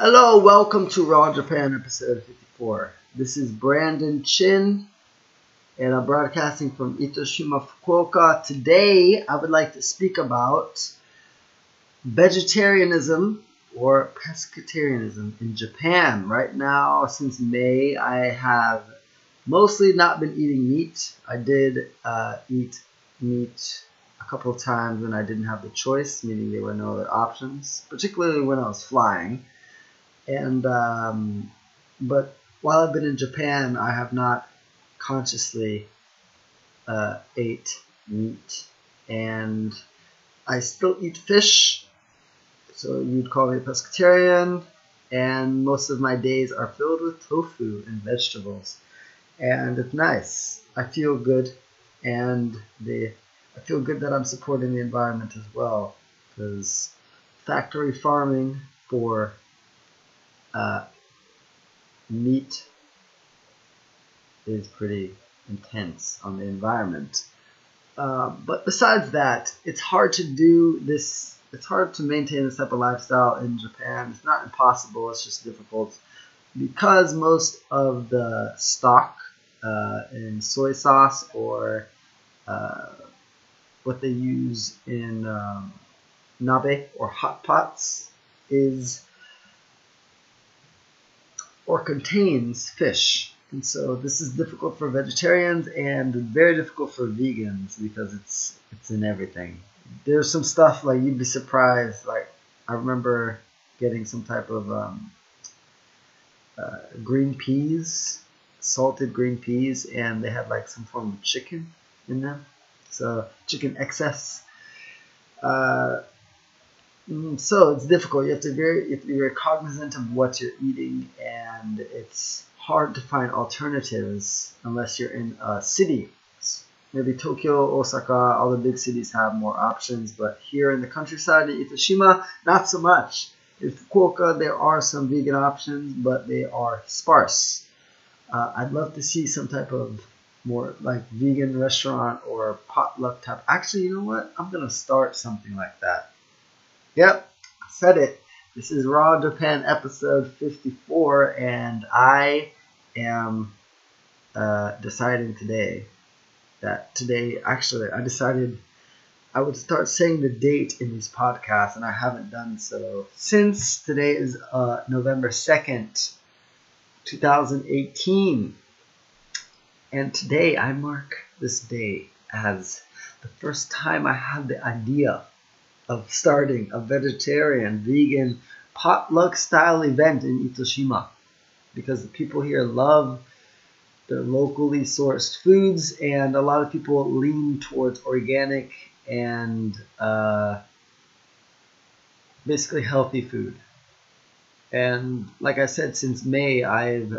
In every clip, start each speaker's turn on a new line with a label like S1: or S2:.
S1: Hello, welcome to Raw Japan episode 54. This is Brandon Chin, and I'm broadcasting from Itoshima, Fukuoka. Today, I would like to speak about vegetarianism or pescatarianism in Japan. Right now, since May, I have mostly not been eating meat. I did uh, eat meat a couple of times when I didn't have the choice, meaning there were no other options, particularly when I was flying. And um, but while I've been in Japan, I have not consciously uh, ate meat, and I still eat fish. So you'd call me a pescatarian, and most of my days are filled with tofu and vegetables, and it's nice. I feel good, and the I feel good that I'm supporting the environment as well, because factory farming for uh, meat is pretty intense on the environment. Uh, but besides that, it's hard to do this. It's hard to maintain this type of lifestyle in Japan. It's not impossible. It's just difficult because most of the stock uh, in soy sauce or uh, what they use in um, nabe or hot pots is or contains fish. And so this is difficult for vegetarians and very difficult for vegans because it's it's in everything. There's some stuff like you'd be surprised. Like I remember getting some type of um, uh, green peas, salted green peas, and they had like some form of chicken in them. So chicken excess. Uh, so it's difficult. You have to very you have to be very cognizant of what you're eating, and it's hard to find alternatives unless you're in a city. Maybe Tokyo, Osaka, all the big cities have more options, but here in the countryside in Itoshima, not so much. In Fukuoka, there are some vegan options, but they are sparse. Uh, I'd love to see some type of more like vegan restaurant or potluck type. Actually, you know what? I'm gonna start something like that. Yep, said it. This is Raw Japan episode 54, and I am uh, deciding today that today, actually, I decided I would start saying the date in these podcasts, and I haven't done so since today is uh, November 2nd, 2018. And today I mark this day as the first time I had the idea of starting a vegetarian, vegan, potluck style event in Itoshima because the people here love their locally sourced foods and a lot of people lean towards organic and uh, basically healthy food. And like I said, since May, I've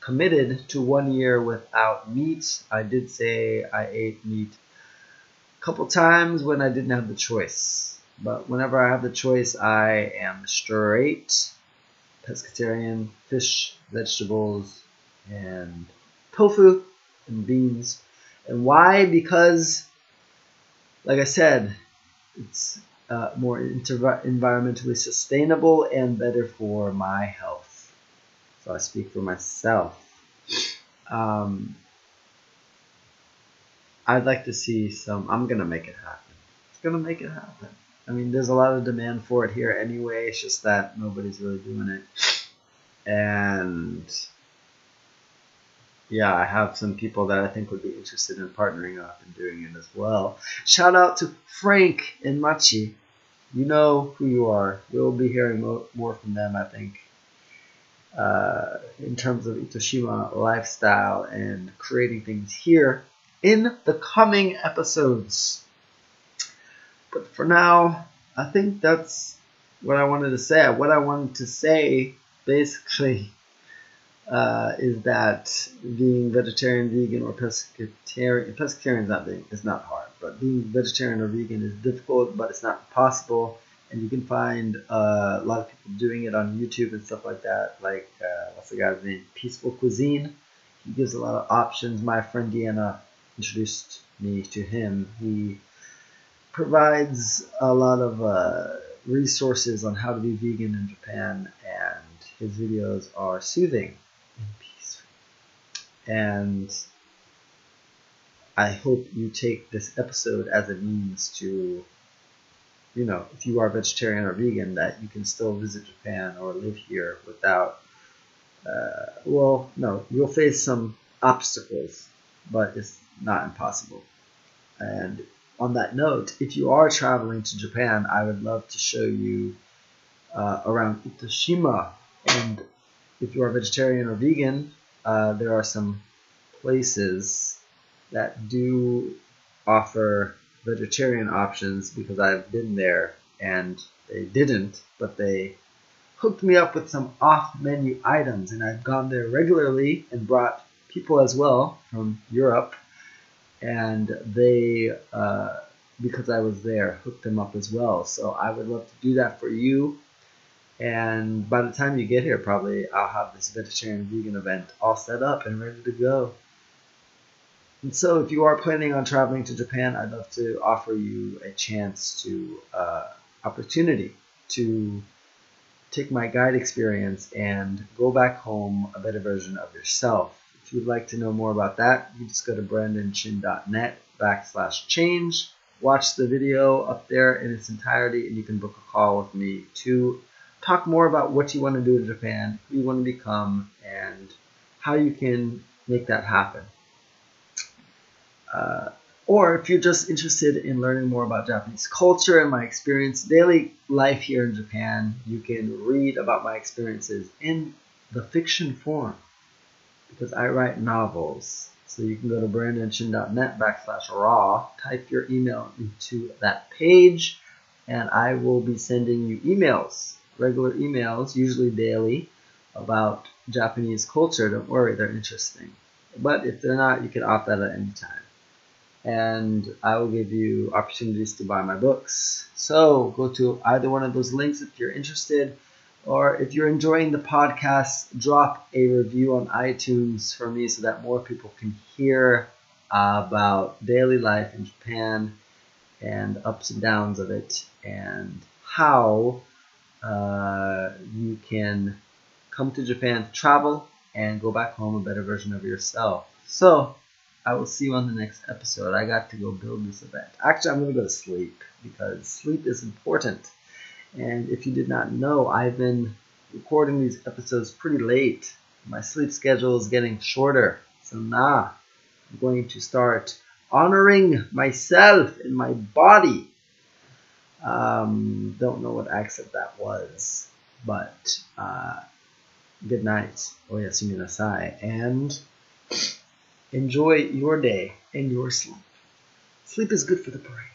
S1: committed to one year without meat. I did say I ate meat couple times when I didn't have the choice. But whenever I have the choice, I am straight pescatarian, fish, vegetables, and tofu and beans. And why? Because, like I said, it's uh, more environmentally sustainable and better for my health. So I speak for myself. Um, I'd like to see some. I'm gonna make it happen. It's gonna make it happen. I mean, there's a lot of demand for it here anyway. It's just that nobody's really doing it. And yeah, I have some people that I think would be interested in partnering up and doing it as well. Shout out to Frank and Machi. You know who you are. You'll be hearing more from them, I think, uh, in terms of Itoshima lifestyle and creating things here in the coming episodes. But for now, I think that's what I wanted to say. What I wanted to say basically uh, is that being vegetarian, vegan, or pescatarian, pescatarian is not being, it's not hard, but being vegetarian or vegan is difficult, but it's not possible. And you can find uh, a lot of people doing it on YouTube and stuff like that. Like, uh, what's the guy's name? Peaceful Cuisine. He gives a lot of options. My friend Deanna introduced me to him. He provides a lot of uh, resources on how to be vegan in Japan, and his videos are soothing and peaceful. And I hope you take this episode as a means to, you know, if you are vegetarian or vegan, that you can still visit Japan or live here without, uh, well, no, you'll face some obstacles, but it's not impossible. And on that note, if you are traveling to Japan, I would love to show you uh, around Itoshima. And if you are vegetarian or vegan, uh, there are some places that do offer vegetarian options because I've been there and they didn't, but they hooked me up with some off menu items. And I've gone there regularly and brought people as well from Europe and they, uh, because I was there, hooked them up as well. So I would love to do that for you. And by the time you get here, probably I'll have this vegetarian vegan event all set up and ready to go. And so, if you are planning on traveling to Japan, I'd love to offer you a chance to uh, opportunity to take my guide experience and go back home a better version of yourself. If you'd like to know more about that, you just go to brandonchin.net backslash change. Watch the video up there in its entirety, and you can book a call with me to talk more about what you want to do in Japan, who you want to become, and how you can make that happen. Uh, or if you're just interested in learning more about Japanese culture and my experience, daily life here in Japan, you can read about my experiences in the fiction form because I write novels. So you can go to brandonchin.net backslash raw, type your email into that page, and I will be sending you emails, regular emails, usually daily, about Japanese culture. Don't worry, they're interesting. But if they're not, you can opt out at any time. And I will give you opportunities to buy my books. So go to either one of those links if you're interested. Or if you're enjoying the podcast, drop a review on iTunes for me so that more people can hear about daily life in Japan and ups and downs of it and how uh, you can come to Japan to travel and go back home a better version of yourself. So, I will see you on the next episode. I got to go build this event. Actually, I'm going to go to sleep because sleep is important. And if you did not know, I've been recording these episodes pretty late. My sleep schedule is getting shorter. So now I'm going to start honoring myself and my body. Um, don't know what accent that was, but uh, good night. Oh yes, you Oyasumi nasai. And enjoy your day and your sleep. Sleep is good for the brain.